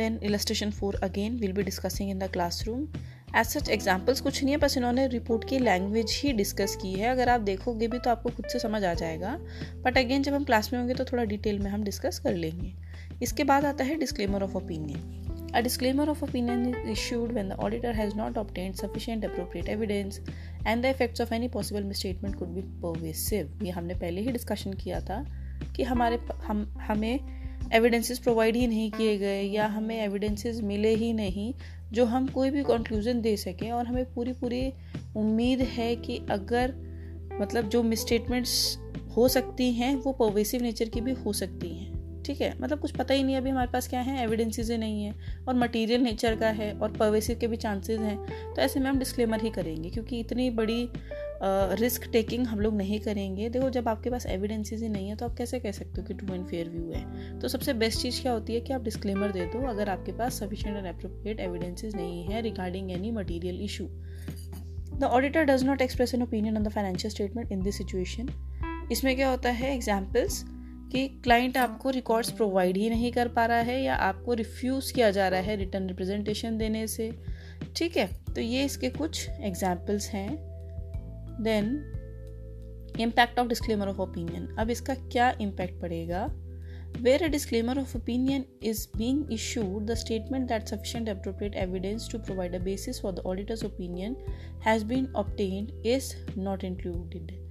Illustration four again will be discussing in the classroom as such examples कुछ नहीं है, बस इन्होंने रिपोर्ट की लैंग्वेज ही डिस्कस की है। अगर आप देखोगे भी तो आपको खुद से समझ आ जाएगा। बट अगेन जब हम क्लास में होंगे तो थोड़ा डिटेल में हम डिस्कस कर लेंगे। इसके बाद आता है disclaimer of opinion A disclaimer of opinion is issued when the auditor has not obtained sufficient appropriate evidence and the effects of any possible misstatement could be pervasive. ये हमने पहले ही डिस्कशन किया था कि हमारे हम हमें एविडेंसेस प्रोवाइड ही नहीं किए गए या हमें एविडेंसेस मिले ही नहीं जो हम कोई भी कंक्लूजन दे सकें और हमें पूरी पूरी उम्मीद है कि अगर मतलब जो मिसस्टेटमेंट्स हो सकती हैं, वो पॉवेसिव नेचर की भी हो सकती हैं। ठीक है? मतलब कुछ पता ही नहीं अभी हमारे पास क्या है एविडेंसेज नहीं है और मटेरियल नेचर का है और परवेसिव के भी चांसेस हैं। तो ऐसे में हम डिस्क्लेमर ही करेंगे क्योंकि इतनी बड़ी रिस्क टेकिंग हम लोग नहीं करेंगे। देखो, जब आपके पास एविडेंसेज ही नहीं है तो आप कैसे कह सकते हो कि ट्रू एंड फेयर व्यू है? तो सबसे बेस्ट चीज़ क्या होती है कि आप डिस्क्लेमर दे दो, अगर आपके पास सफिशियंट एंड अप्रोप्रिएट एविडेंसेज नहीं है regarding any material issue the auditor does not express an opinion on the financial statement in this situation इसमें क्या होता है एग्जाम्पल्स कि क्लाइंट आपको रिकॉर्ड्स प्रोवाइड ही नहीं कर पा रहा है या आपको रिफ्यूज़ किया जा रहा है रिटर्न रिप्रेजेंटेशन देने से। ठीक है तो ये इसके कुछ एग्जाम्पल्स हैं। Then impact of disclaimer of opinion अब इसका क्या इम्पैक्ट पड़ेगा? Where a disclaimer of opinion is being issued the statement that sufficient appropriate evidence to provide a basis for the auditor's opinion has been obtained is not included